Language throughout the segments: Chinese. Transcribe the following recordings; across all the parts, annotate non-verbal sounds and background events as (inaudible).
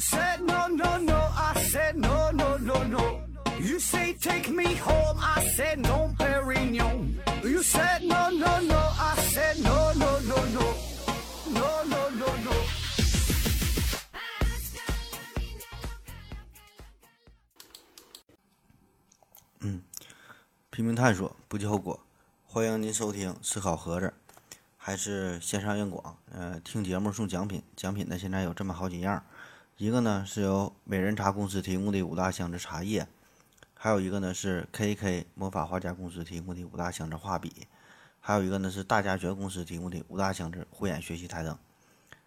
said no no no, I said no no no no. You say take me home, I said no, Perignon. You said no no no, I said no no no no, no no no no. 拼命探索，不计后果。欢迎您收听思考盒子，还是线上硬广。呃，听节目送奖品，奖品呢现在有这么好几样，一个呢是由美人茶公司提供的五大箱子茶叶，还有一个呢是 KK 魔法画家公司提供的五大箱子画笔，还有一个呢是大家学公司提供的五大箱子护眼学习台灯，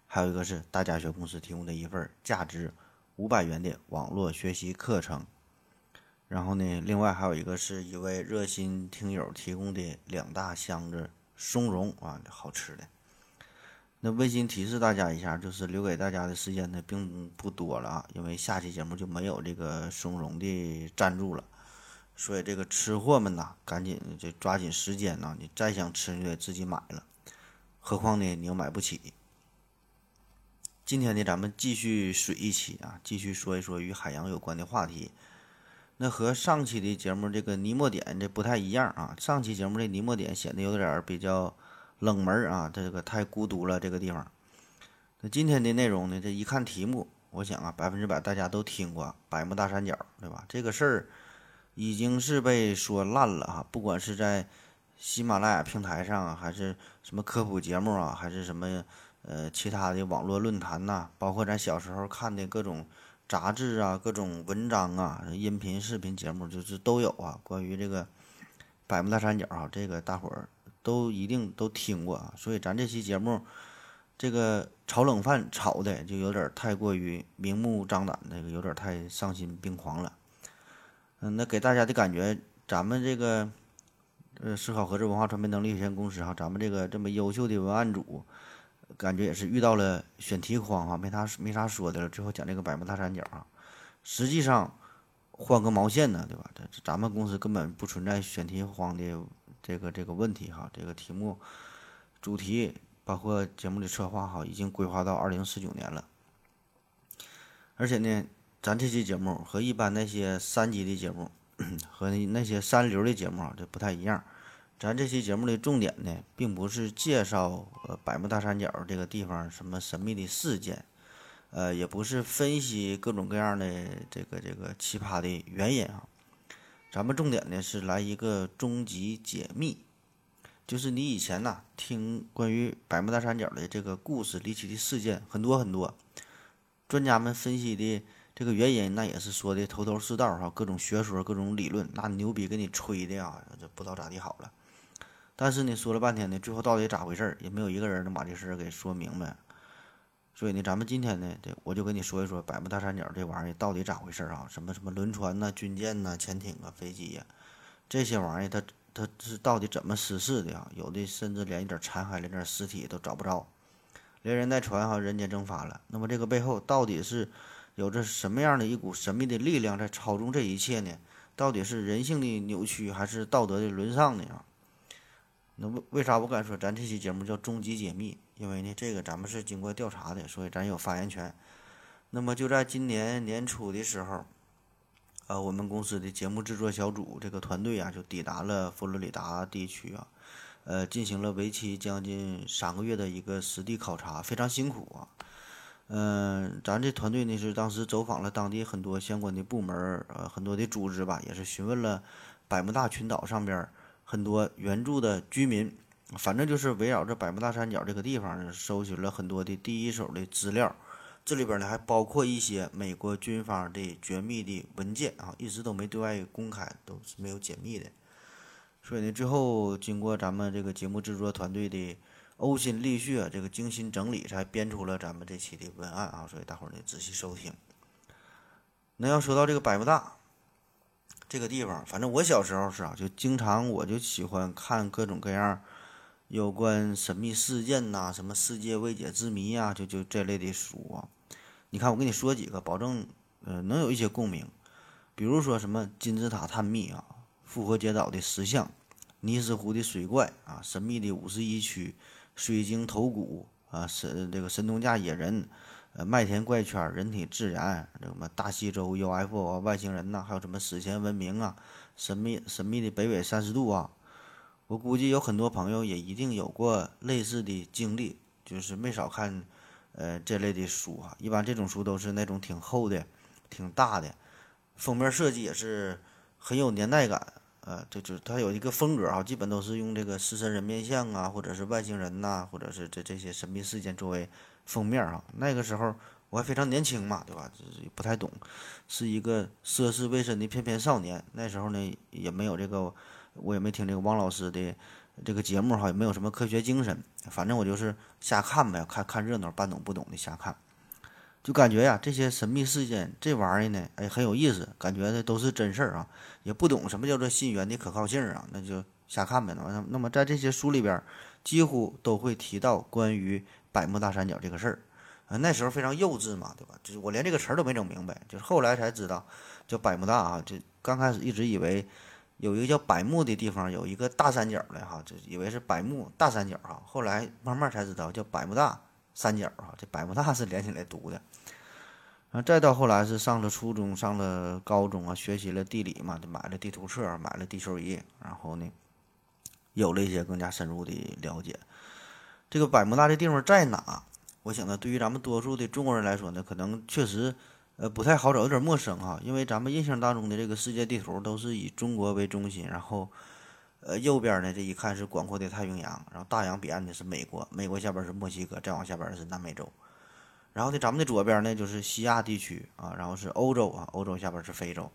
还有一个是大家学公司提供的一份价值五百元的网络学习课程。然后呢，另外还有一个是一位热心听友提供的两大箱子松茸啊，好吃的。那温馨提示大家一下，就是留给大家的时间呢并不多了啊，因为下期节目就没有这个松茸的赞助了，所以这个吃货们呐，赶紧就抓紧时间呐，你再想吃你得自己买了，何况呢你又买不起。今天呢，咱们继续水一期啊，继续说一说与海洋有关的话题。那和上期的节目这个尼莫点这不太一样啊，上期节目这尼莫点显得有点比较冷门啊，这个太孤独了这个地方。那今天的内容呢，这一看题目，我想啊，百分之百大家都听过百慕大三角，对吧？这个事儿已经是被说烂了哈，不管是在喜马拉雅平台上，还是什么科普节目啊，还是什么呃其他的网络论坛呐，包括咱小时候看的各种。杂志啊，各种文章啊，音频、视频节目就是都有啊。关于这个百慕大三角啊，这个大伙儿都一定都听过啊。所以咱这期节目，这个炒冷饭炒的就有点太过于明目张胆，那个有点太丧心病狂了。嗯，那给大家的感觉，咱们这个呃思考盒子文化传媒能力有限公司哈，咱们这个这么优秀的文案组。感觉也是遇到了选题荒哈，没啥没啥说的了。最后讲这个百慕大三角啊，实际上换个毛线呢，对吧？这咱们公司根本不存在选题荒的这个这个问题哈。这个题目、主题包括节目的策划哈，已经规划到二零四九年了。而且呢，咱这期节目和一般那些三级的节目 (coughs) 和那些三流的节目啊，这不太一样。咱这期节目的重点呢，并不是介绍百慕大三角这个地方什么神秘的事件，呃，也不是分析各种各样的这个这个奇葩的原因啊。咱们重点呢是来一个终极解密，就是你以前呐听关于百慕大三角的这个故事、离奇的事件很多很多，专家们分析的这个原因，那也是说的头头是道哈，各种学说、各种理论，那牛逼给你吹的呀，这不知道咋地好了。但是呢，说了半天呢，最后到底咋回事儿，也没有一个人能把这事儿给说明白。所以呢，咱们今天呢，这我就跟你说一说百慕大三角这玩意儿到底咋回事儿啊？什么什么轮船呐、军舰呐、潜艇啊、飞机呀，这些玩意儿它它是到底怎么失事的啊？有的甚至连一点残骸、连点尸体都找不着，连人带船哈人间蒸发了。那么这个背后到底是有着什么样的一股神秘的力量在操纵这一切呢？到底是人性的扭曲还是道德的沦丧呢？啊？那为为啥我敢说咱这期节目叫终极解密？因为呢，这个咱们是经过调查的，所以咱有发言权。那么就在今年年初的时候，呃，我们公司的节目制作小组这个团队啊，就抵达了佛罗里达地区啊，呃，进行了为期将近三个月的一个实地考察，非常辛苦啊。嗯，咱这团队呢是当时走访了当地很多相关的部门，呃，很多的组织吧，也是询问了百慕大群岛上边。很多原著的居民，反正就是围绕着百慕大三角这个地方，搜寻了很多的第一手的资料。这里边呢还包括一些美国军方的绝密的文件啊，一直都没对外公开，都是没有解密的。所以呢，最后经过咱们这个节目制作团队的呕心沥血，这个精心整理，才编出了咱们这期的文案啊。所以大伙儿呢仔细收听。那要说到这个百慕大。这个地方，反正我小时候是啊，就经常我就喜欢看各种各样有关神秘事件呐，什么世界未解之谜呀，就就这类的书啊。你看，我跟你说几个，保证呃能有一些共鸣。比如说什么金字塔探秘啊，复活节岛的石像，尼斯湖的水怪啊，神秘的五十一区，水晶头骨啊，神这个神农架野人，呃麦田怪圈、人体自然、什么大西洲、UFO 啊、外星人呐、还有什么史前文明啊、神秘神秘的北纬三十度啊。我估计有很多朋友也一定有过类似的经历，就是没少看，呃这类的书啊。一般这种书都是那种挺厚的、挺大的，封面设计也是很有年代感。呃，这就它有一个风格啊，基本都是用这个狮身人面像啊，或者是外星人呐、或者是这这些神秘事件作为封面啊。那个时候我还非常年轻嘛，对吧？就是不太懂，是一个涉世未深的翩翩少年。那时候呢，也没有这个，我也没听这个汪老师的这个节目哈，也没有什么科学精神，反正我就是瞎看呗，看看热闹，半懂不懂的瞎看。就感觉呀，这些神秘事件这玩意儿呢，哎，很有意思，感觉呢都是真事儿啊，也不懂什么叫做信源的可靠性啊，那就瞎看呗。那么，那么在这些书里边，几乎都会提到关于百慕大三角这个事儿。啊，那时候非常幼稚嘛，对吧？就是我连这个词儿都没整明白，就是后来才知道叫百慕大啊。就刚开始一直以为有一个叫百慕的地方有一个大三角的哈，就以为是百慕大三角哈。后来慢慢才知道叫百慕大三角哈，这百慕大是连起来读的。然后再到后来是上了初中，上了高中啊，学习了地理嘛，就买了地图册，买了地球仪，然后呢，有了一些更加深入的了解。这个百慕大这地方在哪？我想呢，对于咱们多数的中国人来说呢，可能确实呃不太好找，有点陌生哈。因为咱们印象当中的这个世界地图都是以中国为中心，然后呃右边呢这一看是广阔的太平洋，然后大洋彼岸的是美国，美国下边是墨西哥，再往下边是南美洲。然后呢，咱们的左边呢就是西亚地区啊，然后是欧洲啊，欧洲下边是非洲。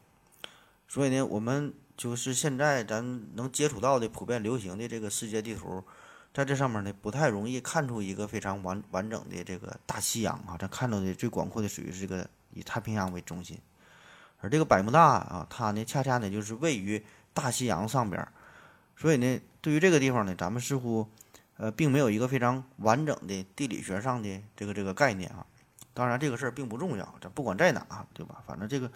所以呢，我们就是现在咱能接触到的普遍流行的这个世界地图，在这上面呢不太容易看出一个非常完完整的这个大西洋啊。咱看到的最广阔的属于是这个以太平洋为中心，而这个百慕大啊，它呢恰恰呢就是位于大西洋上边。所以呢，对于这个地方呢，咱们似乎。呃，并没有一个非常完整的地理学上的这个这个概念啊。当然，这个事儿并不重要，咱不管在哪，对吧？反正这个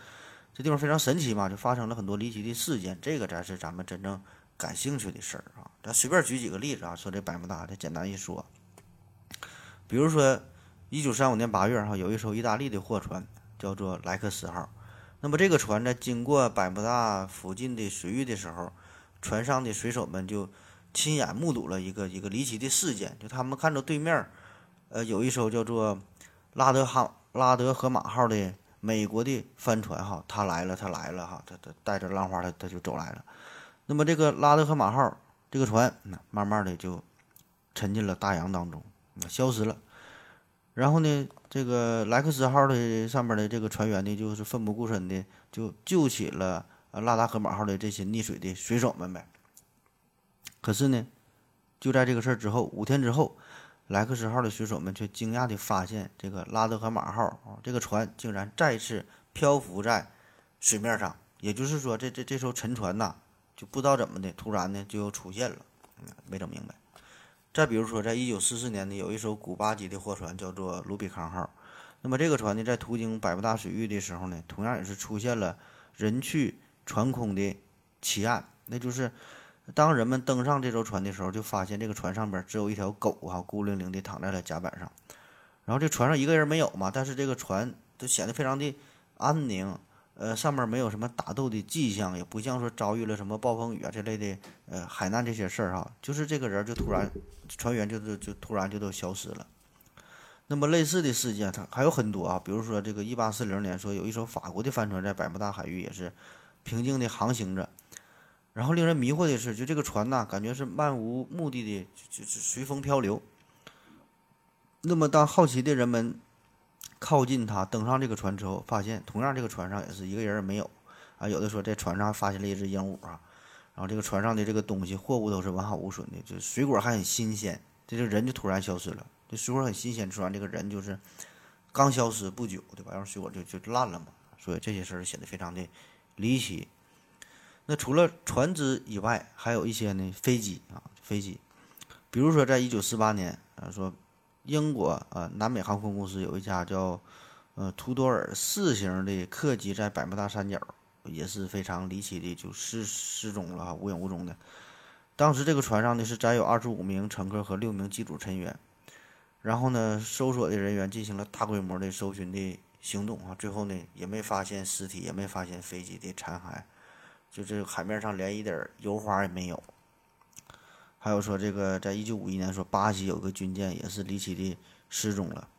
这地方非常神奇嘛，就发生了很多离奇的事件，这个才是咱们真正感兴趣的事儿啊。咱随便举几个例子啊，说这百慕大，这简单一说。比如说，一九三五年八月哈，有一艘意大利的货船叫做莱克斯号。那么这个船在经过百慕大附近的水域的时候，船上的水手们就。亲眼目睹了一个一个离奇的事件，就他们看着对面，呃，有一艘叫做拉德哈拉德河马号的美国的帆船，哈，他来了，他来了，哈，他他带着浪花，他他就走来了。那么这个拉德河马号这个船，那慢慢的就沉进了大洋当中，消失了。然后呢，这个莱克斯号的上面的这个船员呢，就是奋不顾身的就救起了拉达河马号的这些溺水的水手们呗。可是呢，就在这个事儿之后，五天之后，莱克斯号的水手们却惊讶的发现，这个拉德河马号啊，这个船竟然再次漂浮在水面上。也就是说，这这这艘沉船呐，不知道怎么的，突然呢就又出现了，没整明白。再比如说，在一九四四年呢，有一艘古巴籍的货船叫做卢比康号，那么这个船呢，在途经百慕大水域的时候呢，同样也是出现了人去船空的奇案，那就是。当人们登上这艘船的时候，就发现这个船上边只有一条狗啊，孤零零的躺在了甲板上。然后这船上一个人没有嘛，但是这个船都显得非常的安宁。呃，上面没有什么打斗的迹象，也不像说遭遇了什么暴风雨啊这类的呃海难这些事儿哈。就是这个人就突然，船员就是就突然就都消失了。那么类似的事件它还有很多啊，比如说这个一八四零年说有一艘法国的帆船在百慕大海域也是平静的航行着。然后令人迷惑的是，就这个船呐，感觉是漫无目的的，就是随风漂流。那么，当好奇的人们靠近他，登上这个船之后，发现同样这个船上也是一个人也没有啊。有的说在船上发现了一只鹦鹉啊，然后这个船上的这个东西货物都是完好无损的，就水果还很新鲜。这就人就突然消失了，这水果很新鲜，突然这个人就是刚消失不久，对吧？然后水果就就烂了嘛。所以这些事儿显得非常的离奇。那除了船只以外，还有一些呢飞机啊，飞机，比如说在一九四八年啊，说英国啊南美航空公司有一家叫呃图多尔四型的客机在百慕大三角也是非常离奇的就失失踪了哈，无影无踪的。当时这个船上呢是载有二十五名乘客和六名机组成员，然后呢，搜索的人员进行了大规模的搜寻的行动啊，最后呢也没发现尸体，也没发现飞机的残骸，就这海面上连一点油花也没有。还有说这个，在一九五一年说巴西有个军舰也是离奇的失踪了，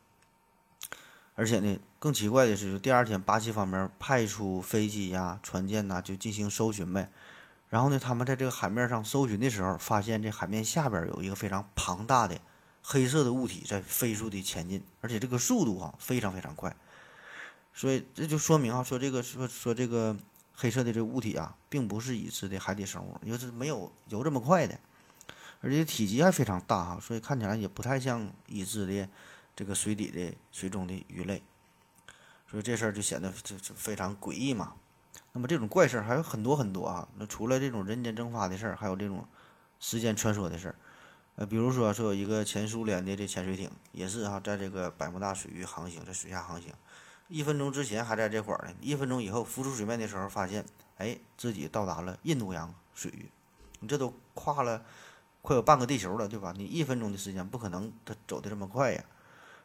而且呢，更奇怪的是，就第二天巴西方面派出飞机呀、船舰呐，就进行搜寻呗。然后呢，他们在这个海面上搜寻的时候，发现这海面下边有一个非常庞大的。黑色的物体在飞速的前进，而且这个速度哈非常非常快，所以这就说明啊，说这个说说这个黑色的这物体啊，并不是已知的海底生物，因为是没有游这么快的，而且体积还非常大哈，所以看起来也不太像已知的这个水底的水中的鱼类，所以这事儿就显得就就非常诡异嘛。那么这种怪事儿还有很多很多啊，那除了这种人间蒸发的事儿，还有这种时间穿梭的事儿。呃，比如说说有一个前苏联的这潜水艇，也是哈，在这个百慕大水域航行，在水下航行，一分钟之前还在这块儿呢，一分钟以后浮出水面的时候，发现，哎，自己到达了印度洋水域，你这都跨了快有半个地球了，对吧？你一分钟的时间不可能他走的这么快呀，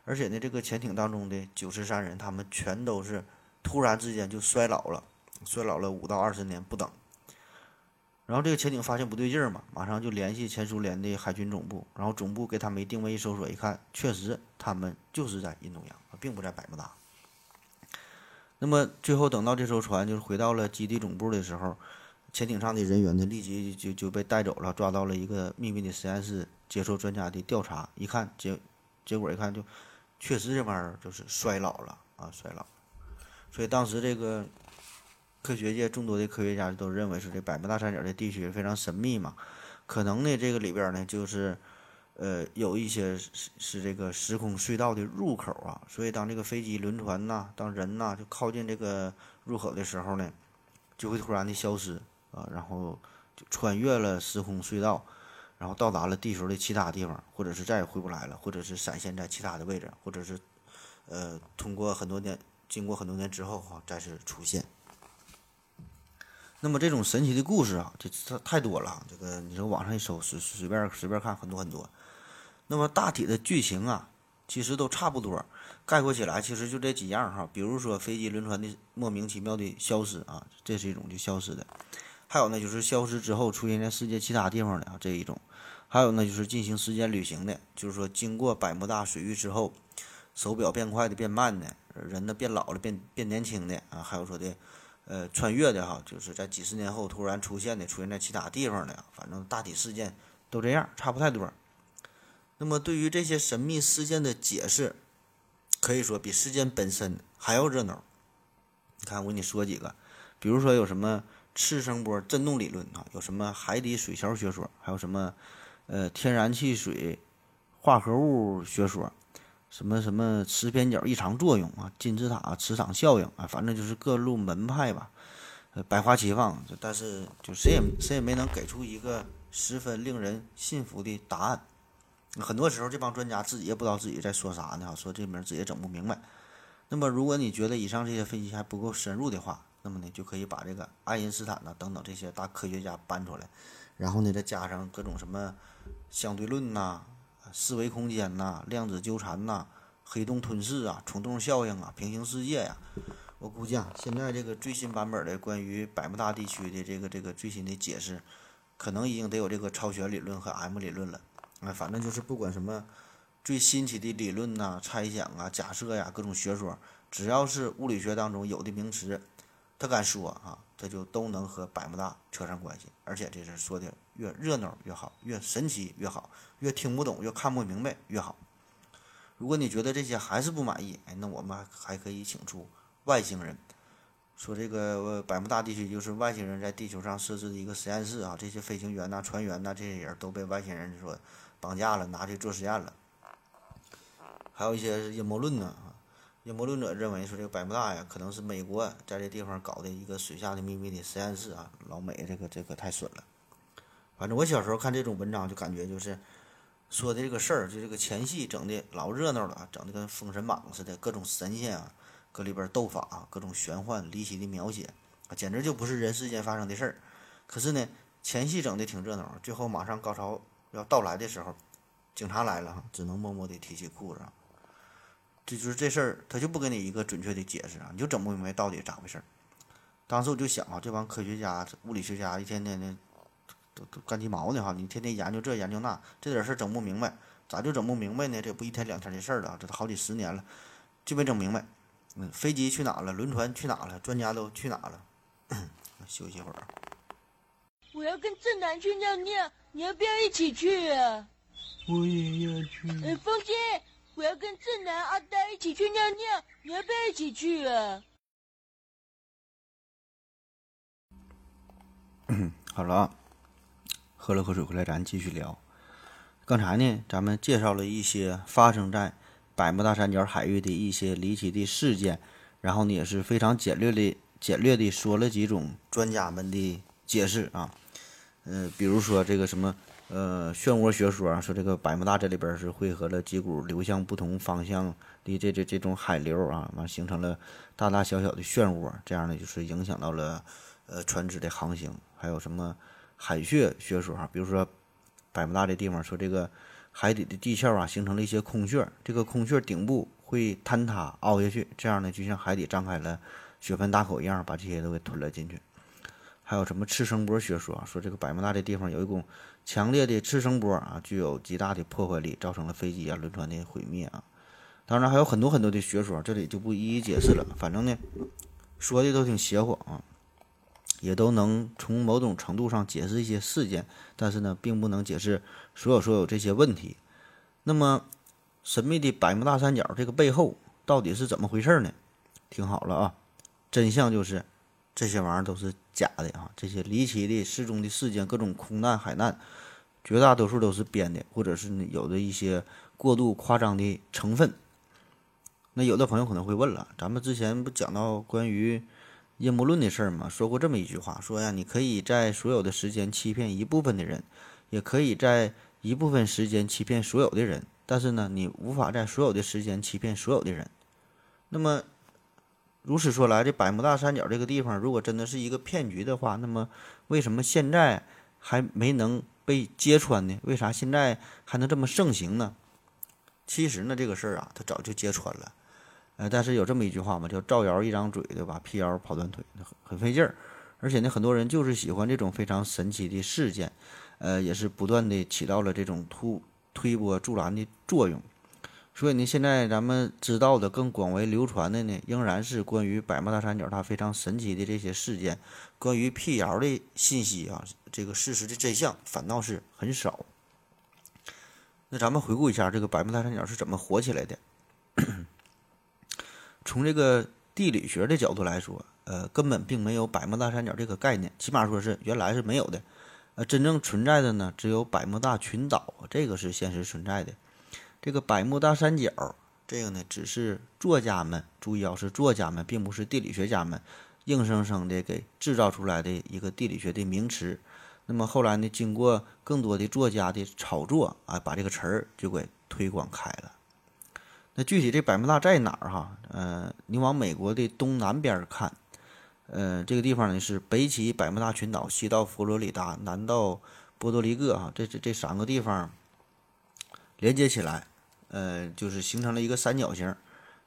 而且呢，这个潜艇当中的九十三人，他们全都是突然之间就衰老了，衰老了五到二十年不等。然后这个潜艇发现不对劲儿嘛，马上就联系前苏联的海军总部，然后总部给他们定位一搜索，一看，确实他们就是在印度洋，并不在百慕大。那么最后等到这艘船就是回到了基地总部的时候，潜艇上的人员呢立即就就被带走了，抓到了一个秘密的实验室接受专家的调查，一看结结果一看就确实这玩意儿就是衰老了啊，衰老。所以当时这个。科学界众多的科学家都认为是这百慕大三角的地区非常神秘嘛，可能呢这个里边呢就是，呃有一些是是这个时空隧道的入口啊，所以当这个飞机、轮船呐，当人呐就靠近这个入口的时候呢，就会突然的消失啊，然后就穿越了时空隧道，然后到达了地球的其他地方，或者是再也回不来了，或者是闪现在其他的位置，或者是，呃通过很多年，经过很多年之后哈再次出现。那么这种神奇的故事啊，这这太多了。这个你说网上一搜，随随便随便看很多很多。那么大体的剧情啊，其实都差不多。概括起来，其实就这几样哈。比如说飞机、轮船的莫名其妙的消失啊，这是一种就消失的；还有呢，就是消失之后出现在世界其他地方的啊这一种；还有呢，就是进行时间旅行的，就是说经过百慕大水域之后，手表变快的、变慢的，人呢变老了、变变年轻的啊，还有说的。呃，穿越的哈，就是在几十年后突然出现的，出现在其他地方的，反正大体事件都这样，差不太多。那么对于这些神秘事件的解释，可以说比事件本身还要热闹。你看，我给你说几个，比如说有什么次声波振动理论啊，有什么海底水桥学说，还有什么呃天然气水化合物学说。什么什么磁偏角异常作用啊，金字塔磁场效应啊，反正就是各路门派吧，呃，百花齐放，但是就谁也谁也没能给出一个十分令人信服的答案。很多时候，这帮专家自己也不知道自己在说啥呢，说这名自己也整不明白。那么，如果你觉得以上这些分析还不够深入的话，那么呢，就可以把这个爱因斯坦呐等等这些大科学家搬出来，然后呢，再加上各种什么相对论呐。四维空间呐，量子纠缠呐，黑洞吞噬啊，虫洞效应啊，平行世界呀，我估计啊，现在这个最新版本的关于百慕大地区的这个这个最新的解释，可能已经得有这个超弦理论和 M 理论了。哎，反正就是不管什么最新奇的理论呐、猜想啊、假设呀，各种学说，只要是物理学当中有的名词，他敢说啊，他就都能和百慕大扯上关系，而且这事说的。越热闹越好，越神奇越好，越听不懂越看不明白越好。如果你觉得这些还是不满意，哎，那我们还可以请出外星人，说这个百慕大地区就是外星人在地球上设置的一个实验室啊，这些飞行员呐、船员呐，这些人都被外星人说绑架了，拿去做实验了。还有一些阴谋论呢啊，阴谋论者认为说这个百慕大呀，可能是美国在这地方搞的一个水下的秘密的实验室啊，老美这个这个太损了。反正我小时候看这种文章，就感觉就是说的这个事儿，就这个前戏整的老热闹了，整的跟《封神榜》似的，各种神仙啊，搁里边斗法啊，各种玄幻离奇的描写啊，简直就不是人世间发生的事儿。可是呢，前戏整的挺热闹，最后马上高潮要到来的时候，警察来了，只能默默地提起裤子。这就是这事儿，他就不给你一个准确的解释啊，你就整不明白到底咋回事儿。当时我就想啊，这帮科学家、物理学家一天天的都都干鸡毛呢哈，你天天研究这研究那，这点事儿整不明白，咋就整不明白呢？这不一天两天的事儿了，这都好几十年了，就没整明白。嗯，飞机去哪了？轮船去哪了？专家都去哪了？(clears throat) 休息会儿。我要跟正南去尿尿，你要不要一起去啊？我也要去。呃，风姐，我要跟正南、阿呆一起去尿尿，你要不要一起去啊？(coughs) 好了啊，喝了口水回来，咱继续聊。刚才呢，咱们介绍了一些发生在百慕大三角海域的一些离奇的事件，然后呢，也是非常简略的、简略的说了几种专家们的解释啊。嗯，比如说这个什么呃漩涡学说啊，说这个百慕大这里边是汇合了几股流向不同方向的这这这种海流啊，完形成了大大小小的漩涡，这样呢就是影响到了呃船只的航行。还有什么海穴学说啊？比如说百慕大这地方说这个海底的地壳啊形成了一些空穴，这个空穴顶部会坍塌凹下去，这样呢就像海底张开了血盆大口一样，把这些都给吞了进去。还有什么次声波学说啊？说这个百慕大这地方有一股强烈的次声波啊，具有极大的破坏力，造成了飞机啊、轮船的毁灭啊。当然还有很多很多的学说，这里就不一一解释了。反正呢，说的都挺邪乎啊。也都能从某种程度上解释一些事件，但是呢，并不能解释所有所有这些问题。那么，神秘的百慕大三角这个背后到底是怎么回事呢？听好了啊，真相就是这些玩意儿都是假的啊！这些离奇的失踪的事件，各种空难、海难，绝大多数都是编的，或者是有的一些过度夸张的成分。那有的朋友可能会问了，咱们之前不讲到关于？阴谋论的事儿嘛，说过这么一句话，说呀，你可以在所有的时间欺骗一部分的人，也可以在一部分时间欺骗所有的人，但是呢，你无法在所有的时间欺骗所有的人。那么，如此说来，这百慕大三角这个地方，如果真的是一个骗局的话，那么为什么现在还没能被揭穿呢？为啥现在还能这么盛行呢？其实呢，这个事儿啊，它早就揭穿了。呃，但是有这么一句话嘛，叫造谣一张嘴，对吧？辟谣跑断腿，很很费劲儿。而且呢，很多人就是喜欢这种非常神奇的事件，呃，也是不断的起到了这种突推波助澜的作用。所以呢，现在咱们知道的更广为流传的呢，仍然是关于百慕大三角它非常神奇的这些事件，关于辟谣的信息啊，这个事实的真相反倒是很少。那咱们回顾一下这个百慕大三角是怎么火起来的。从这个地理学的角度来说，呃，根本并没有百慕大三角这个概念，起码说是原来是没有的。呃，真正存在的呢，只有百慕大群岛，这个是现实存在的。这个百慕大三角，这个呢，只是作家们注意啊，是作家们，并不是地理学家们硬生生的给制造出来的一个地理学的名词。那么后来呢，经过更多的作家的炒作啊，把这个词儿就给推广开了。那具体这百慕大在哪儿哈？呃，你往美国的东南边看，呃，这个地方呢是北起百慕大群岛，西到佛罗里达，南到波多黎各哈，这这这三个地方连接起来，呃，就是形成了一个三角形，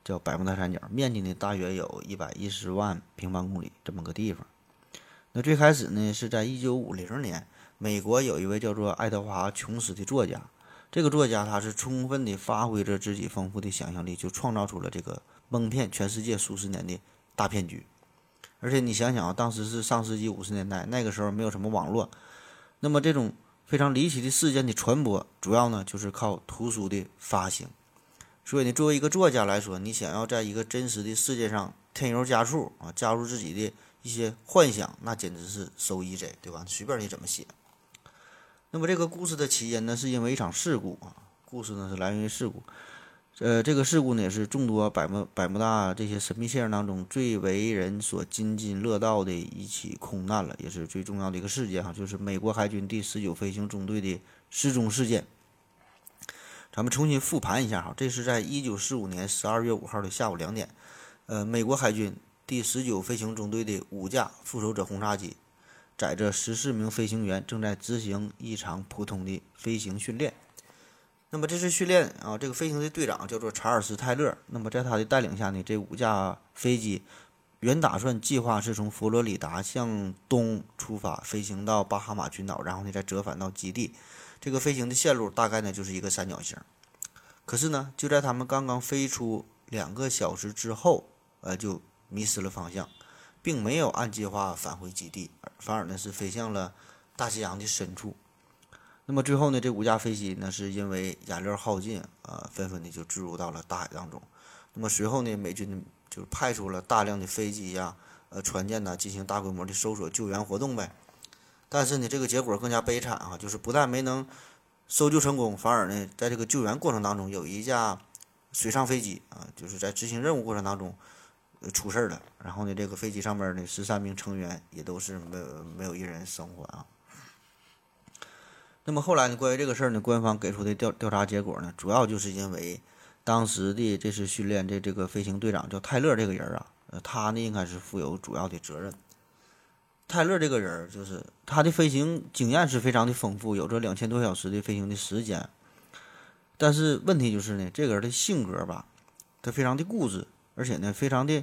叫百慕大三角，面积呢大约有一百一十万平方公里这么个地方。那最开始呢是在一九五零年，美国有一位叫做爱德华·琼斯的作家。这个作家他是充分的发挥着自己丰富的想象力，就创造出了这个蒙骗全世界数十年的大骗局。而且你想想啊，当时是上世纪五十年代，那个时候没有什么网络，那么这种非常离奇的事件的传播，主要呢就是靠图书的发行。所以呢，作为一个作家来说，你想要在一个真实的世界上添油加醋啊，加入自己的一些幻想，那简直是 so easy，对吧？随便你怎么写。那么这个故事的起因呢，是因为一场事故啊。故事呢是来源于事故，呃，这个事故呢也是众多百慕百慕大这些神秘现象当中最为人所津津乐道的一起空难了，也是最重要的一个事件哈，就是美国海军第十九飞行中队的失踪事件。咱们重新复盘一下哈，这是在一九四五年十二月五号的下午两点，呃，美国海军第十九飞行中队的五架复仇者轰炸机。载着十四名飞行员正在执行一场普通的飞行训练。那么这次训练啊，这个飞行的队长叫做查尔斯·泰勒。那么在他的带领下呢，这五架飞机原打算计划是从佛罗里达向东出发，飞行到巴哈马群岛，然后呢再折返到基地。这个飞行的线路大概呢就是一个三角形。可是呢，就在他们刚刚飞出两个小时之后，呃，就迷失了方向，并没有按计划返回基地，反而呢是飞向了大西洋的深处。那么最后呢，这五架飞机呢是因为燃料耗尽，呃，纷纷的就坠入到了大海当中。那么随后呢，美军就派出了大量的飞机呀、呃船舰呐，进行大规模的搜索救援活动呗。但是呢，这个结果更加悲惨啊，就是不但没能搜救成功，反而呢，在这个救援过程当中，有一架水上飞机啊，就是在执行任务过程当中出事儿了。然后呢，这个飞机上面呢十三名成员也都是没有没有一人生还啊。那么后来呢，关于这个事儿呢，官方给出的调调查结果呢，主要就是因为当时的这次训练的这个飞行队长叫泰勒这个人啊，呃，他呢应该是负有主要的责任。泰勒这个人就是他的飞行经验是非常的丰富，有着两千多小时的飞行的时间。但是问题就是呢，这个人的性格吧，他非常的固执，而且呢非常的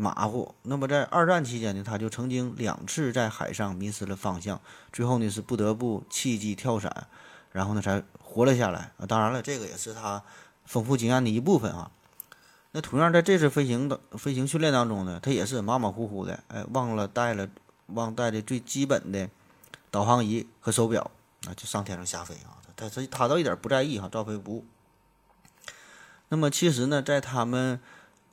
马虎。那么在二战期间呢，他就曾经两次在海上迷失了方向，最后呢是不得不弃机跳伞，然后呢才活了下来。啊，当然了，这个也是他丰富经验的一部分啊。那同样在这次飞行的飞行训练当中呢，他也是马马虎虎的，哎，忘了带了。忘带的最基本的导航仪和手表啊，就上天上下飞啊，他他他倒一点不在意哈，照飞不误。那么其实呢，在他们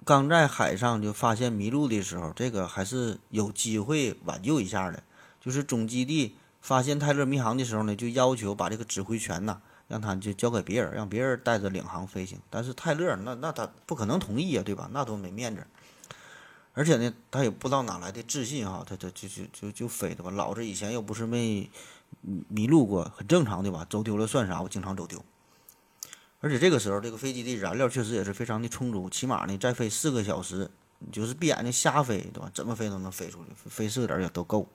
刚在海上就发现迷路的时候，这个还是有机会挽救一下的。就是中基地发现泰勒迷航的时候呢，就要求把这个指挥权呐，让他就交给别人，让别人带着领航飞行。但是泰勒那那他不可能同意呀，对吧？那多没面子。而且呢，他也不知道哪来的自信哈，他他就就就就飞的吧。老子以前又不是没迷路过，很正常的吧？走丢了算啥？我经常走丢。而且这个时候，这个飞机的燃料确实也是非常的充足，起码呢再飞四个小时，你就是闭眼睛瞎飞，对吧？怎么飞都能飞出去，飞四个点也都够。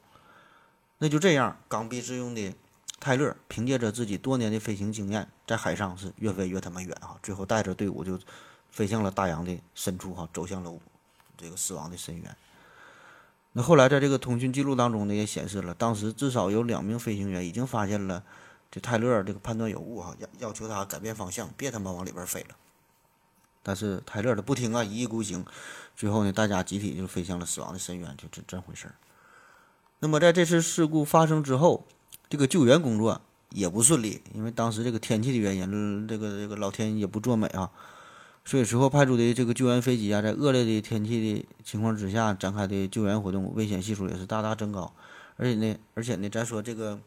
那就这样，刚愎自用的泰勒，凭借着自己多年的飞行经验，在海上是越飞越他妈远啊，最后带着队伍就飞向了大洋的深处哈，走向了。这个死亡的深渊。那后来在这个通讯记录当中呢，也显示了，当时至少有两名飞行员已经发现了这泰勒这个判断有误哈，要要求他改变方向，别他妈往里边飞了。但是泰勒他不听啊，一意孤行。最后呢，大家集体就飞向了死亡的深渊，就这这回事儿。那么在这次事故发生之后，这个救援工作也不顺利，因为当时这个天气的原因，这个这个老天也不作美啊。所以，随后派出的这个救援飞机啊，在恶劣的天气的情况之下展开的救援活动，危险系数也是大大增高。而且呢，而且呢，咱说这个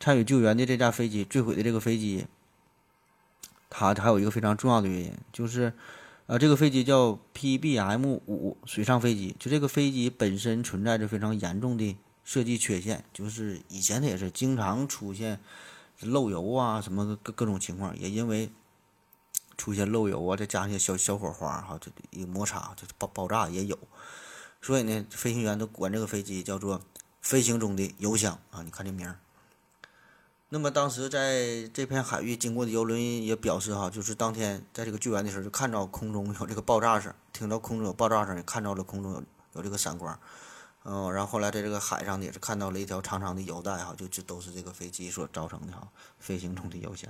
参与救援的这架飞机坠毁的这个飞机，它还有一个非常重要的原因，就是呃，这个飞机叫 PBM 五水上飞机，就这个飞机本身存在着非常严重的设计缺陷，就是以前它也是经常出现漏油啊什么各各种情况，也因为。出现漏油啊，再加上些小小火花哈，这一个摩擦就爆爆炸也有，所以呢，飞行员都管这个飞机叫做“飞行中的油箱”啊，你看这名儿。那么当时在这片海域经过的游轮也表示哈，就是当天在这个救援的时候，就看到空中有这个爆炸声，听到空中有爆炸声，也看到了空中有有这个闪光，嗯，然后后来在这个海上也是看到了一条长长的油带哈，就就都是这个飞机所造成的哈，飞行中的油箱。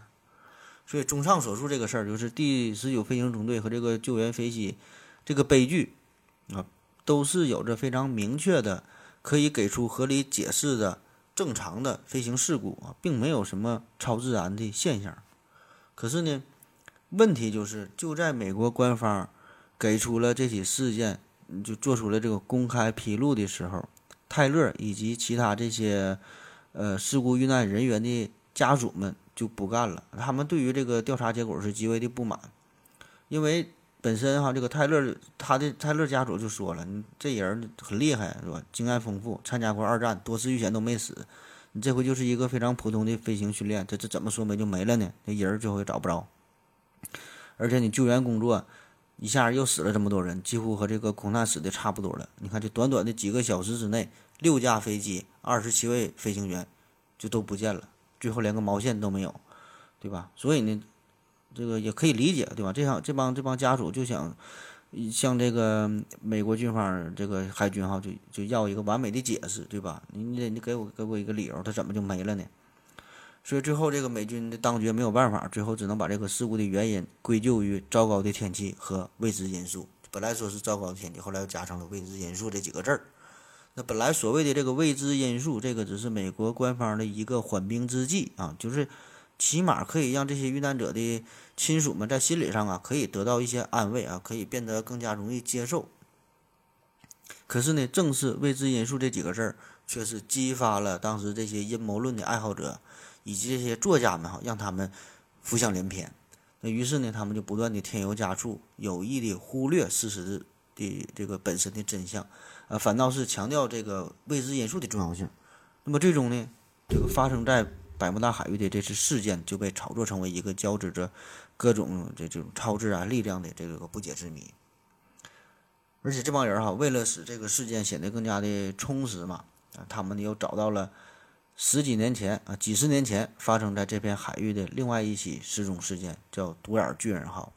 所以，综上所述，这个事儿就是第十九飞行中队和这个救援飞机这个悲剧啊，都是有着非常明确的、可以给出合理解释的正常的飞行事故啊，并没有什么超自然的现象。可是呢，问题就是就在美国官方给出了这起事件就做出了这个公开披露的时候，泰勒以及其他这些呃事故遇难人员的家属们。就不干了。他们对于这个调查结果是极为的不满，因为本身哈这个泰勒他的泰勒家属就说了，你这人很厉害是吧？经验丰富，参加过二战，多次遇险都没死。你这回就是一个非常普通的飞行训练，这这怎么说没就没了呢？那人最后也找不着。而且你救援工作一下又死了这么多人，几乎和这个空难死的差不多了。你看这短短的几个小时之内，六架飞机，二十七位飞行员就都不见了。最后连个毛线都没有，对吧？所以呢，这个也可以理解，对吧？这样这帮这帮家属就想向这个美国军方这个海军哈，就就要一个完美的解释，对吧？你你得你给我给我一个理由，他怎么就没了呢？所以最后这个美军的当局没有办法，最后只能把这个事故的原因归咎于糟糕的天气和未知因素。本来说是糟糕的天气，后来又加上了未知因素这几个字儿。那本来所谓的这个未知因素，这个只是美国官方的一个缓兵之计啊，就是起码可以让这些遇难者的亲属们在心理上啊可以得到一些安慰啊，可以变得更加容易接受。可是呢，正是未知因素这几个字儿，却是激发了当时这些阴谋论的爱好者。以及这些作家们哈，让他们浮想联翩。那于是呢，他们就不断的添油加醋，有意的忽略事实的这个本身的真相，啊，反倒是强调这个未知因素的重要性。那么最终呢，这个发生在百慕大海域的这次事件就被炒作成为一个交织着各种这这种超自然力量的这个不解之谜。而且这帮人哈，为了使这个事件显得更加的充实嘛，啊，他们呢又找到了。十几年前啊，几十年前发生在这片海域的另外一起失踪事件，叫“独眼巨人号”。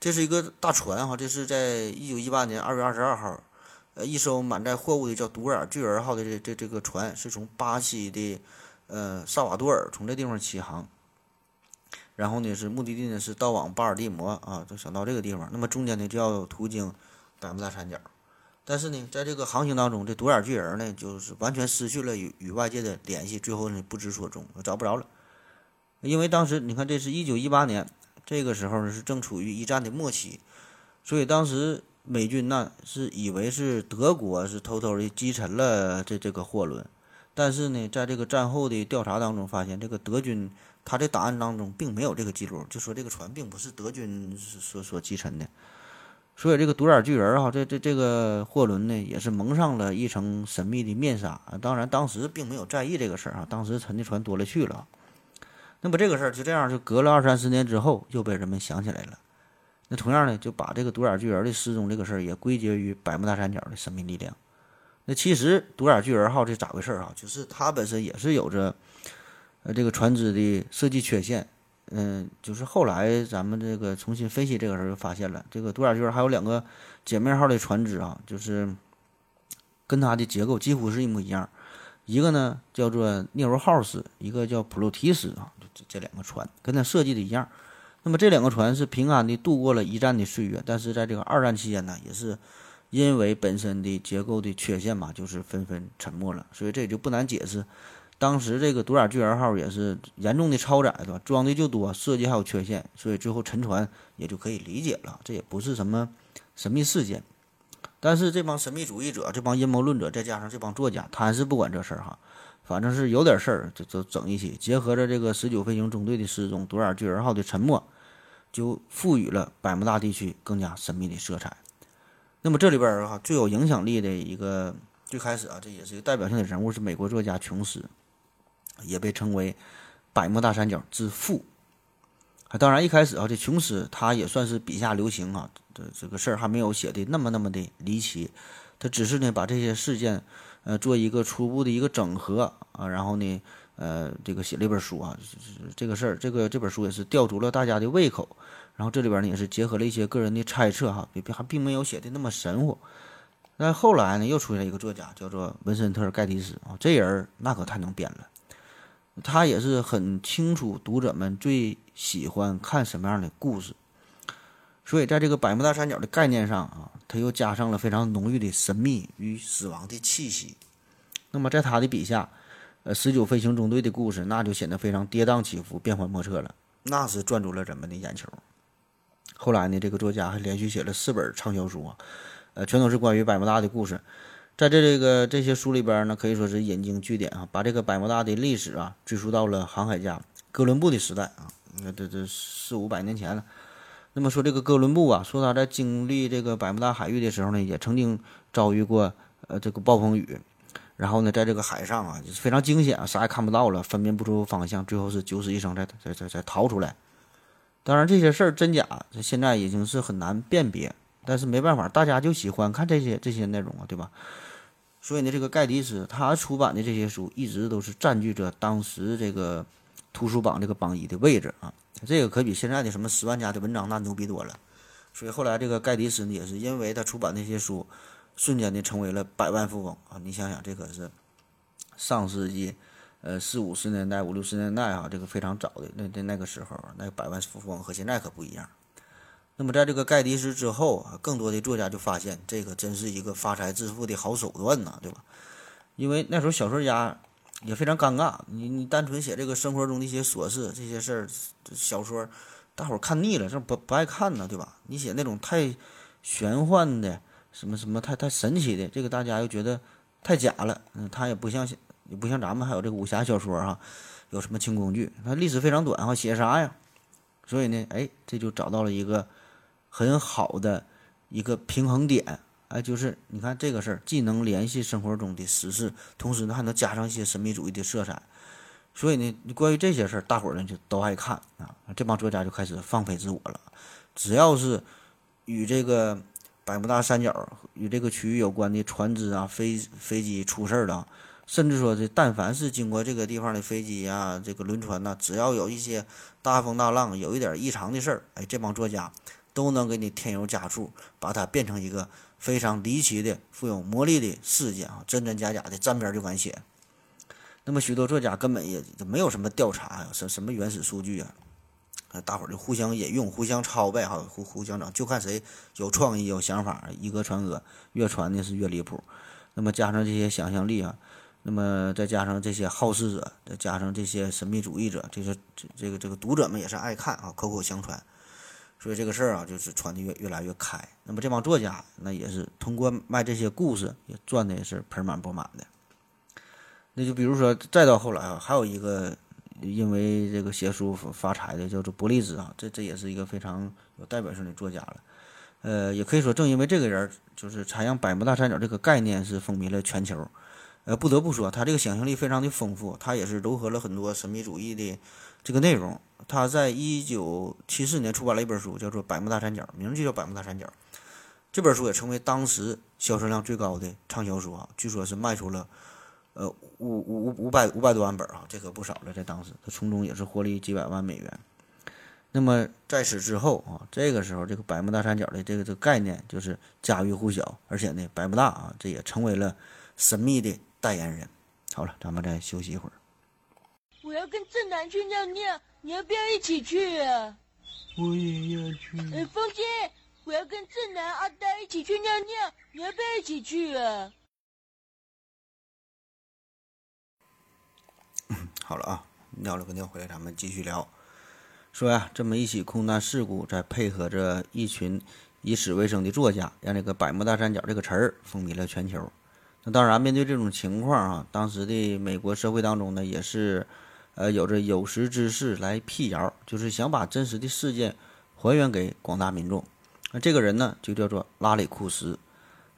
这是一个大船哈，这是在一九一八年二月二十二号，呃，一艘满载货物的叫“独眼巨人号”的这这这个船是从巴西的呃萨瓦多尔从这地方起航，然后呢是目的地呢是到往巴尔的摩啊，就想到这个地方，那么中间呢就要途经百慕大三角。但是呢，在这个航行当中，这独眼巨人呢，就是完全失去了与与外界的联系，最后呢不知所踪，找不着了。因为当时你看，这是一九一八年，这个时候呢是正处于一战的末期，所以当时美军呢是以为是德国是偷偷的击沉了这这个货轮，但是呢，在这个战后的调查当中发现，这个德军他的档案当中并没有这个记录，就说这个船并不是德军所所击沉的。所以这个独眼巨人哈，这这这个货轮呢，也是蒙上了一层神秘的面纱啊。当然，当时并没有在意这个事儿啊，当时沉的船多了去了。那么这个事儿就这样，就隔了二三十年之后，又被人们想起来了。那同样呢，就把这个独眼巨人的失踪这个事儿也归结于百慕大三角的神秘力量。那其实独眼巨人号这咋回事儿啊？就是它本身也是有着呃这个船只的设计缺陷。嗯，就是后来咱们这个重新分析这个时候，就发现了这个独眼巨人还有两个姐妹号的船只啊，就是跟它的结构几乎是一模一样。一个呢叫做涅罗号式，一个叫普洛提斯啊，这这两个船跟它设计的一样。那么这两个船是平安的度过了一战的岁月，但是在这个二战期间呢，也是因为本身的结构的缺陷嘛，就是纷纷沉没了。所以这也就不难解释。当时这个独眼巨人号也是严重的超载，对吧？装的就多，设计还有缺陷，所以最后沉船也就可以理解了。这也不是什么神秘事件。但是这帮神秘主义者、这帮阴谋论者，再加上这帮作家，他还是不管这事儿哈。反正是有点事儿就就整一起，结合着这个十九飞行中队的失踪、独眼巨人号的沉没，就赋予了百慕大地区更加神秘的色彩。那么这里边儿哈最有影响力的一个，最开始啊，这也是一个代表性的人物，是美国作家琼斯。也被称为百慕大三角之父。啊当然，一开始啊，这琼斯他也算是笔下留情啊，这这个事儿还没有写的那么那么的离奇。他只是呢把这些事件，呃，做一个初步的一个整合啊，然后呢，呃，这个写了一本书啊。这个事儿，这个这本书也是吊足了大家的胃口。然后这里边呢也是结合了一些个人的猜测哈，并还并没有写的那么神乎。但后来呢，又出现一个作家叫做文森特·盖蒂斯啊，这人那可太能编了。他也是很清楚读者们最喜欢看什么样的故事，所以在这个百慕大三角的概念上啊，他又加上了非常浓郁的神秘与死亡的气息。那么在他的笔下，呃，十九飞行中队的故事那就显得非常跌宕起伏、变幻莫测了，那是赚足了人们的眼球。后来呢，这个作家还连续写了四本畅销书啊，呃，全都是关于百慕大的故事。在这这个这些书里边呢，可以说是引经据典啊，把这个百慕大的历史啊追溯到了航海家哥伦布的时代啊，你看这这四五百年前了。那么说这个哥伦布啊，说他在经历这个百慕大海域的时候呢，也曾经遭遇过呃这个暴风雨，然后呢，在这个海上啊，非常惊险啊，啥也看不到了，分辨不出方向，最后是九死一生才才才才逃出来。当然这些事儿真假，这现在已经是很难辨别，但是没办法，大家就喜欢看这些这些内容啊，对吧？所以呢，这个盖迪斯他出版的这些书一直都是占据着当时这个图书榜这个榜一的位置啊。这个可比现在的什么十万家的文章那牛逼多了。所以后来这个盖迪斯呢，也是因为他出版那些书，瞬间的成为了百万富翁啊！你想想，这可是上世纪呃四五十年代、五六十年代啊，这个非常早的那那那个时候，那百万富翁和现在可不一样。那么在这个盖迪斯之后啊，更多的作家就发现，这个真是一个发财致富的好手段呐，对吧？因为那时候小说家也非常尴尬，你你单纯写这个生活中的一些琐事这些事儿，小说大伙儿看腻了，这不不爱看呢，对吧？你写那种太玄幻的，什么什么太太神奇的，这个大家又觉得太假了。嗯，他也不像也不像咱们还有这个武侠小说哈，有什么轻工具，它历史非常短哈，写啥呀？所以呢，哎，这就找到了一个。很好的一个平衡点，哎，就是你看这个事儿，既能联系生活中的实事，同时呢还能加上一些神秘主义的色彩。所以呢，关于这些事儿，大伙儿呢就都爱看啊。这帮作家就开始放飞自我了。只要是与这个百慕大三角与这个区域有关的船只啊、飞飞机出事儿了，甚至说这但凡是经过这个地方的飞机呀、这个轮船呐，只要有一些大风大浪、有一点异常的事儿，哎，这帮作家。都能给你添油加醋，把它变成一个非常离奇的、富有魔力的事件啊！真真假假的，沾边就敢写。那么许多作家根本也就没有什么调查呀，什什么原始数据啊，大伙儿就互相引用、互相抄呗，哈，互互相整，就看谁有创意、有想法，一个传讹，越传的是越离谱。那么加上这些想象力啊，那么再加上这些好事者，再加上这些神秘主义者，这些这这个这个读者们也是爱看啊，口口相传。所以这个事儿啊，就是传的越越来越开。那么这帮作家，那也是通过卖这些故事，也赚的也是盆满钵满的。那就比如说，再到后来啊，还有一个因为这个写书发财的，叫做伯利兹啊，这这也是一个非常有代表性的作家了。呃，也可以说，正因为这个人，就是才让百慕大三角这个概念是风靡了全球。呃，不得不说，他这个想象力非常的丰富，他也是糅合了很多神秘主义的这个内容。他在一九七四年出版了一本书，叫做《百慕大三角》，名字就叫《百慕大三角》。这本书也成为当时销售量最高的畅销书啊，据说是卖出了呃五五五百五百多万本啊，这可不少了。在当时，他从中也是获利几百万美元。那么在此之后啊，这个时候这个百慕大三角的这个这个概念就是家喻户晓，而且呢，百慕大啊，这也成为了神秘的代言人。好了，咱们再休息一会儿。我要跟正南去尿尿。你要不要一起去啊？我也要去。哎，风姐，我要跟正南、阿呆一起去尿尿，你要不要一起去啊？(coughs) 好了啊，尿了个尿回来，咱们继续聊。说呀，这么一起空难事故，再配合着一群以此为生的作家，让这个“百慕大三角”这个词儿风靡了全球。那当然，面对这种情况啊，当时的美国社会当中呢，也是。呃，有着有识之士来辟谣，就是想把真实的事件还原给广大民众。那这个人呢，就叫做拉里库斯。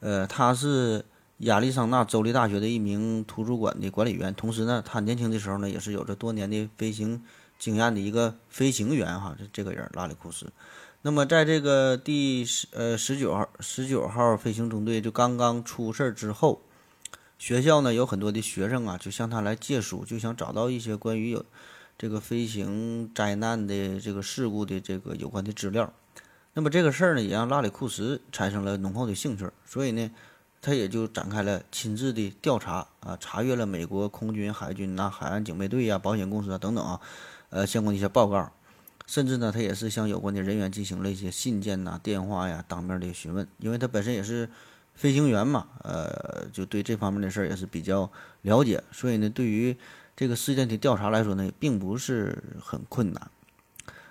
呃，他是亚利桑那州立大学的一名图书馆的管理员，同时呢，他年轻的时候呢，也是有着多年的飞行经验的一个飞行员哈。这这个人拉里库斯。那么，在这个第十呃十九号十九号飞行中队就刚刚出事儿之后。学校呢有很多的学生啊，就向他来借书，就想找到一些关于有这个飞行灾难的这个事故的这个有关的资料。那么这个事儿呢，也让拉里库什产生了浓厚的兴趣，所以呢，他也就展开了亲自的调查啊，查阅了美国空军、海军呐、海岸警备队呀、保险公司啊等等啊，呃相关的一些报告，甚至呢，他也是向有关的人员进行了一些信件呐、电话呀当面的询问，因为他本身也是。飞行员嘛，呃，就对这方面的事儿也是比较了解，所以呢，对于这个事件的调查来说呢，并不是很困难。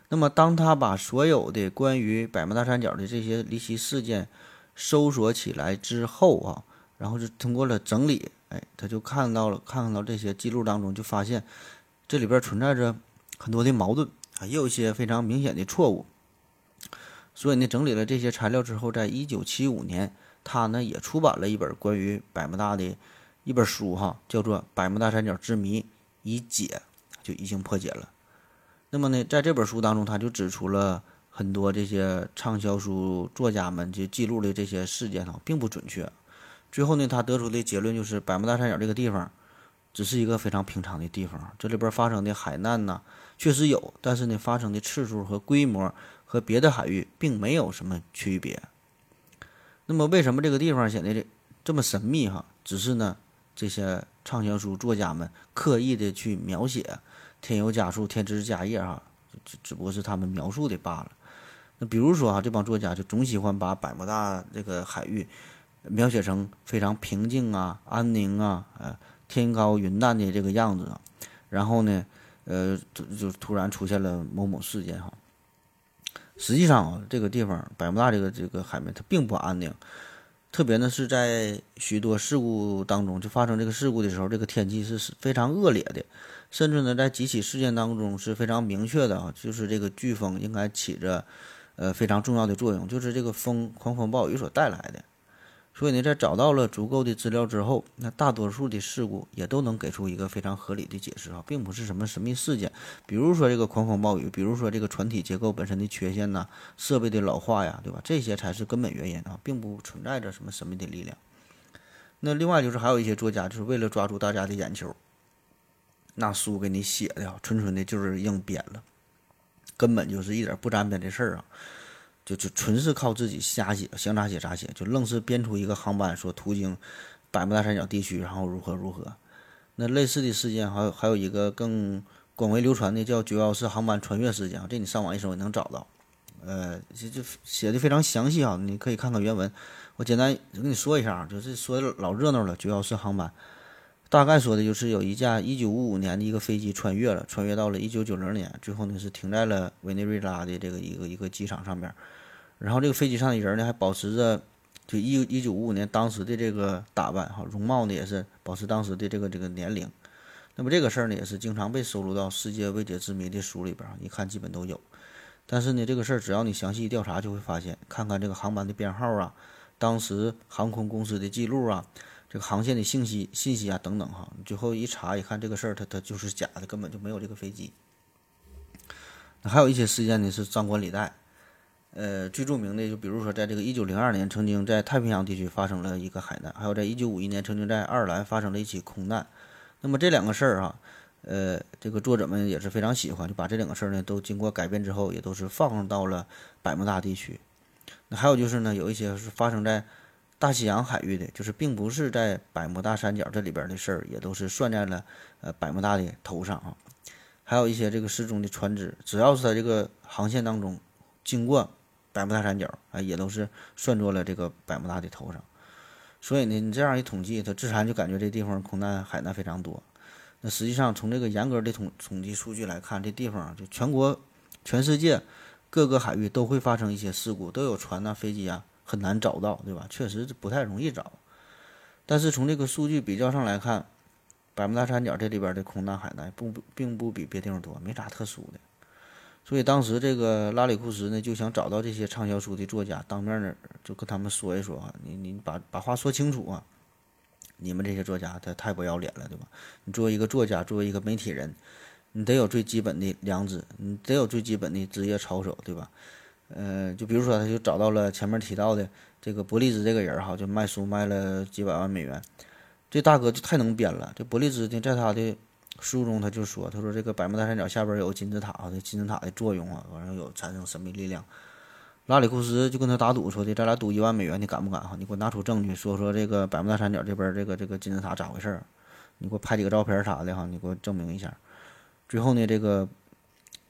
那么，当他把所有的关于百慕大三角的这些离奇事件搜索起来之后啊，然后就通过了整理，哎，他就看到了，看到这些记录当中，就发现这里边存在着很多的矛盾啊，也有一些非常明显的错误。所以呢，整理了这些材料之后，在一九七五年。他呢也出版了一本关于百慕大的一本书，哈，叫做《百慕大三角之谜已解》，就已经破解了。那么呢，在这本书当中，他就指出了很多这些畅销书作家们就记录的这些事件哈，并不准确。最后呢，他得出的结论就是百慕大三角这个地方只是一个非常平常的地方。这里边发生的海难呢，确实有，但是呢，发生的次数和规模和别的海域并没有什么区别。那么，为什么这个地方显得这这么神秘？哈，只是呢，这些畅销书作家们刻意的去描写，添油加醋，添枝加叶，哈，只只不过是他们描述的罢了。那比如说啊，这帮作家就总喜欢把百慕大这个海域描写成非常平静啊、安宁啊、呃天高云淡的这个样子啊，然后呢，呃，就就突然出现了某某事件哈。实际上啊，这个地方百慕大这个这个海面它并不安宁，特别呢是在许多事故当中，就发生这个事故的时候，这个天气是非常恶劣的，甚至呢在几起事件当中是非常明确的啊，就是这个飓风应该起着。呃，非常重要的作用就是这个风狂风暴雨所带来的。所以呢，在找到了足够的资料之后，那大多数的事故也都能给出一个非常合理的解释啊，并不是什么神秘事件。比如说这个狂风暴雨，比如说这个船体结构本身的缺陷呐，设备的老化呀，对吧？这些才是根本原因啊，并不存在着什么神秘的力量。那另外就是还有一些作家，就是为了抓住大家的眼球，那书给你写的纯纯的就是硬编了。根本就是一点不沾边的事儿啊，就就纯是靠自己瞎写，想咋写咋写，就愣是编出一个航班说途经百慕大三角地区，然后如何如何。那类似的事件还有还有一个更广为流传的叫九幺四航班穿越事件，这你上网一搜也能找到。呃，就就写的非常详细啊，你可以看看原文。我简单跟你说一下啊，就是说老热闹了，九幺四航班。大概说的就是有一架一九五五年的一个飞机穿越了，穿越到了一九九零年，最后呢是停在了委内瑞拉的这个一个一个机场上面。然后这个飞机上的人呢还保持着就一一九五五年当时的这个打扮哈，容貌呢也是保持当时的这个这个年龄。那么这个事儿呢也是经常被收录到世界未解之谜的书里边一看基本都有。但是呢这个事儿只要你详细调查就会发现，看看这个航班的编号啊，当时航空公司的记录啊。这个航线的信息、信息啊等等哈，最后一查一看，这个事儿它它就是假的，根本就没有这个飞机。那还有一些事件呢是张冠李戴，呃，最著名的就比如说，在这个一九零二年，曾经在太平洋地区发生了一个海难，还有在一九五一年，曾经在爱尔兰发生了一起空难。那么这两个事儿哈，呃，这个作者们也是非常喜欢，就把这两个事儿呢都经过改编之后，也都是放到了百慕大地区。那还有就是呢，有一些是发生在。大西洋海域的，就是并不是在百慕大三角这里边的事儿，也都是算在了呃百慕大的头上啊。还有一些这个失踪的船只，只要是在这个航线当中经过百慕大三角啊，也都是算作了这个百慕大的头上。所以呢，你这样一统计，他自然就感觉这地方空难海难非常多。那实际上从这个严格的统统计数据来看，这地方就全国、全世界各个海域都会发生一些事故，都有船呐、飞机啊。很难找到，对吧？确实不太容易找。但是从这个数据比较上来看，百慕大三角这里边的空难海难不并不比别地方多，没啥特殊的。所以当时这个拉里库什呢就想找到这些畅销书的作家，当面呢就跟他们说一说啊，你你把把话说清楚啊！你们这些作家他太不要脸了，对吧？你作为一个作家，作为一个媒体人，你得有最基本的良知，你得有最基本的职业操守，对吧？呃，就比如说，他就找到了前面提到的这个伯利兹这个人哈，就卖书卖了几百万美元，这大哥就太能编了。这伯利兹呢，在他的书中他就说，他说这个百慕大三角下边有金字塔，这金字塔的作用啊，完了有产生神秘力量。拉里库斯就跟他打赌说的，咱俩赌一万美元，你敢不敢哈？你给我拿出证据，说说这个百慕大三角这边这个这个金字塔咋回事儿？你给我拍几个照片啥的哈，你给我证明一下。最后呢，这个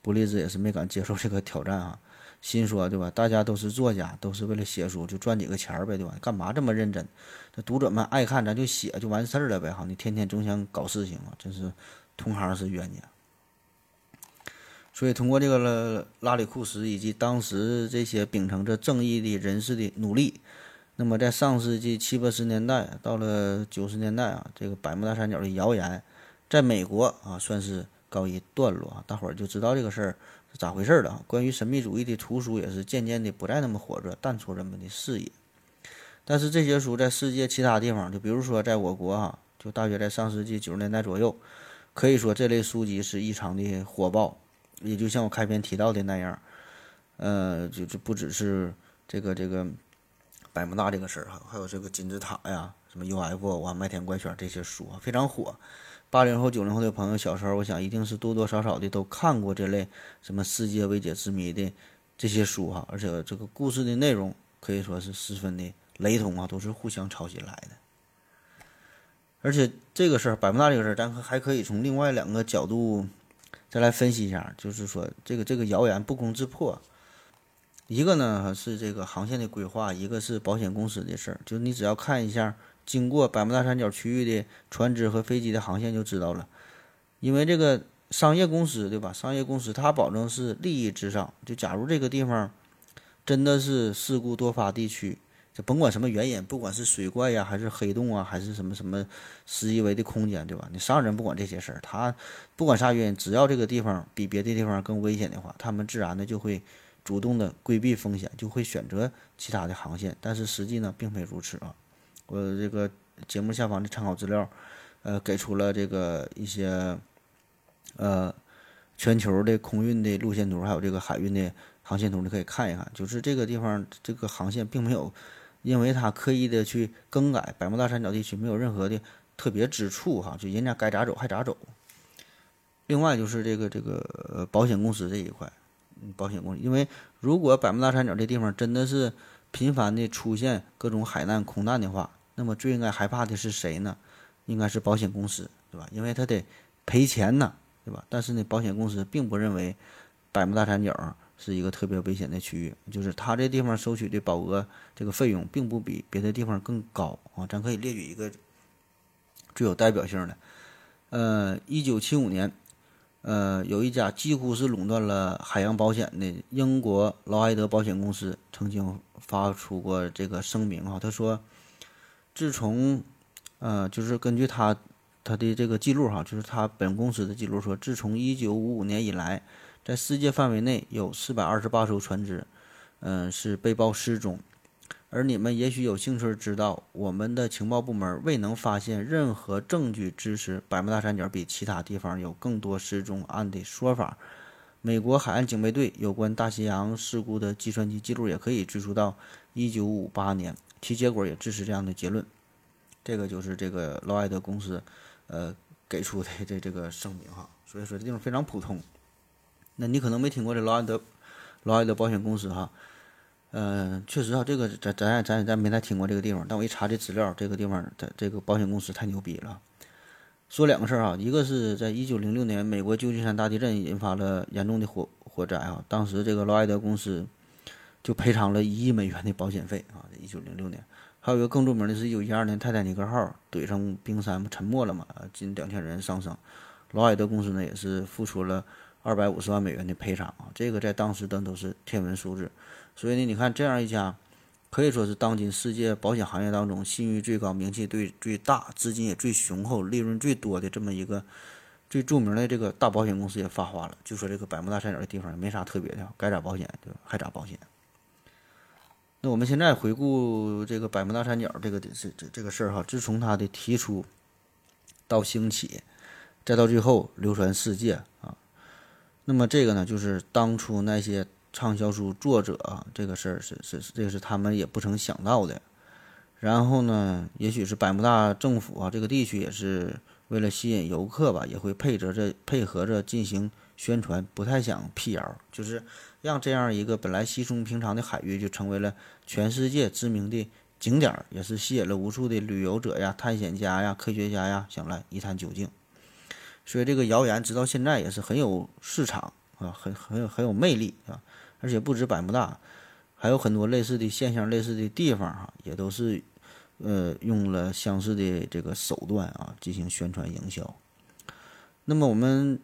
伯利兹也是没敢接受这个挑战啊。心说对吧？大家都是作家，都是为了写书，就赚几个钱儿呗，对吧？干嘛这么认真？这读者们爱看，咱就写就完事儿了呗，哈！你天天总想搞事情啊，真是同行是冤家。所以通过这个拉拉里库什以及当时这些秉承着正义的人士的努力，那么在上世纪七八十年代到了九十年代啊，这个百慕大三角的谣言在美国啊算是告一段落啊，大伙儿就知道这个事儿。咋回事儿了？关于神秘主义的图书也是渐渐的不再那么火热，淡出人们的视野。但是这些书在世界其他地方，就比如说在我国哈，就大约在上世纪九十年代左右，可以说这类书籍是异常的火爆。也就像我开篇提到的那样，呃，就就不只是这个这个百慕大这个事儿哈，还有这个金字塔呀，什么 UFO 啊、麦田怪圈这些书啊，非常火。八零后、九零后的朋友，小时候我想一定是多多少少的都看过这类什么世界未解之谜的这些书哈，而且这个故事的内容可以说是十分的雷同啊，都是互相抄袭来的。而且这个事儿，百慕大这个事儿，咱还可以从另外两个角度再来分析一下，就是说这个这个谣言不攻自破。一个呢是这个航线的规划，一个是保险公司的事儿。就你只要看一下经过百慕大三角区域的船只和飞机的航线就知道了。因为这个商业公司对吧？商业公司它保证是利益至上。就假如这个地方真的是事故多发地区，就甭管什么原因，不管是水怪呀，还是黑洞啊，还是什么什么十一维的空间，对吧？你商人不管这些事儿，他不管啥原因，只要这个地方比别的地方更危险的话，他们自然的就会。主动的规避风险，就会选择其他的航线，但是实际呢，并非如此啊。我这个节目下方的参考资料，呃，给出了这个一些，呃，全球的空运的路线图，还有这个海运的航线图，你可以看一看。就是这个地方这个航线并没有，因为它刻意的去更改，百慕大三角地区没有任何的特别之处哈，就人家该咋走还咋走。另外就是这个这个保险公司这一块。保险公司，因为如果百慕大三角这地方真的是频繁的出现各种海难、空难的话，那么最应该害怕的是谁呢？应该是保险公司，对吧？因为他得赔钱呢，对吧？但是呢，保险公司并不认为百慕大三角是一个特别危险的区域，就是他这地方收取的保额这个费用并不比别的地方更高啊。咱可以列举一个最有代表性的，呃，一九七五年。呃，有一家几乎是垄断了海洋保险的英国劳埃德保险公司，曾经发出过这个声明哈，他说，自从，呃，就是根据他他的这个记录哈，就是他本公司的记录说，自从一九五五年以来，在世界范围内有四百二十八艘船只，嗯，是被曝失踪。而你们也许有兴趣知道，我们的情报部门未能发现任何证据支持百慕大三角比其他地方有更多失踪案的说法。美国海岸警备队有关大西洋事故的计算机记录也可以追溯到1958年，其结果也支持这样的结论。这个就是这个劳埃德公司，呃，给出的这这个声明哈。所以说这地方非常普通。那你可能没听过这劳埃德劳埃德保险公司哈。嗯，确实啊，这个咱咱咱咱没太听过这个地方，但我一查这资料，这个地方的这个保险公司太牛逼了。说两个事儿啊，一个是在一九零六年美国旧金山大地震引发了严重的火火灾啊，当时这个劳埃德公司就赔偿了一亿美元的保险费啊。一九零六年，还有一个更著名的是，一九一二年泰坦尼克号怼上冰山沉没了嘛，近两千人丧生，劳埃德公司呢也是付出了二百五十万美元的赔偿啊，这个在当时的都是天文数字。所以呢，你看这样一家，可以说是当今世界保险行业当中信誉最高、名气最最大、资金也最雄厚、利润最多的这么一个最著名的这个大保险公司也发话了，就说这个百慕大三角的地方没啥特别的，该咋保险就还咋保险。那我们现在回顾这个百慕大三角这个这这这个事儿哈，自从它的提出到兴起，再到最后流传世界啊，那么这个呢，就是当初那些。畅销书作者啊，这个事儿是是这个是他们也不曾想到的。然后呢，也许是百慕大政府啊，这个地区也是为了吸引游客吧，也会配合着配合着进行宣传，不太想辟谣，就是让这样一个本来稀松平常的海域，就成为了全世界知名的景点儿，也是吸引了无数的旅游者呀、探险家呀、科学家呀想来一探究竟。所以这个谣言直到现在也是很有市场啊，很很有很有魅力啊。而且不止百慕大，还有很多类似的现象、类似的地方哈，也都是，呃，用了相似的这个手段啊进行宣传营销。那么我们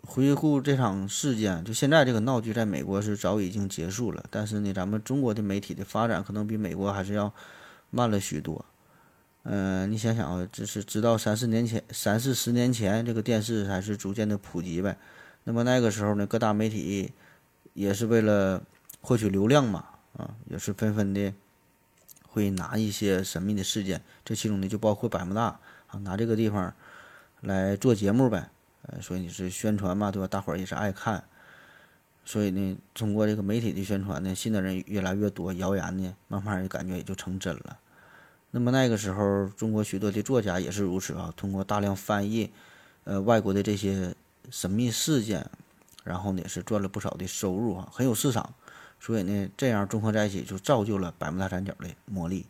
回顾这场事件，就现在这个闹剧在美国是早已经结束了，但是呢，咱们中国的媒体的发展可能比美国还是要慢了许多。嗯，你想想啊，这是直到三四年前、三四十年前，这个电视还是逐渐的普及呗。那么那个时候呢，各大媒体。也是为了获取流量嘛，啊，也是纷纷的会拿一些神秘的事件，这其中呢就包括百慕大啊，拿这个地方来做节目呗，呃，所以你是宣传嘛，对吧？大伙儿也是爱看，所以呢，通过这个媒体的宣传呢，信的人越来越多，谣言呢，慢慢的感觉也就成真了。那么那个时候，中国许多的作家也是如此啊，通过大量翻译，呃外国的这些神秘事件，然后呢也是赚了不少的收入啊，很有市场。所以呢，这样综合在一起就造就了百慕大三角的魔力。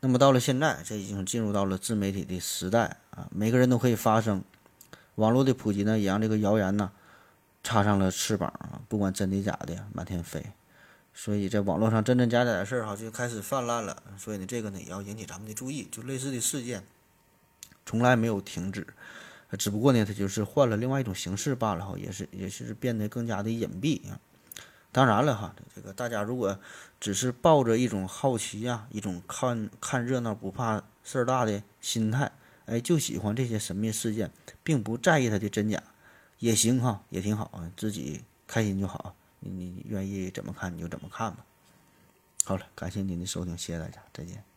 那么到了现在，这已经进入到了自媒体的时代啊，每个人都可以发声。网络的普及呢，也让这个谣言呢插上了翅膀啊，不管真的假的，满天飞。所以在网络上真真假假的事儿哈就开始泛滥了。所以呢，这个呢也要引起咱们的注意，就类似的事件从来没有停止，只不过呢它就是换了另外一种形式罢了哈，也是也是变得更加的隐蔽啊。当然了哈，这个大家如果只是抱着一种好奇啊，一种看看热闹不怕事儿大的心态，哎，就喜欢这些神秘事件，并不在意它的真假，也行哈，也挺好啊，自己开心就好。你你愿意怎么看你就怎么看吧。好了，感谢您的收听，谢谢大家，再见。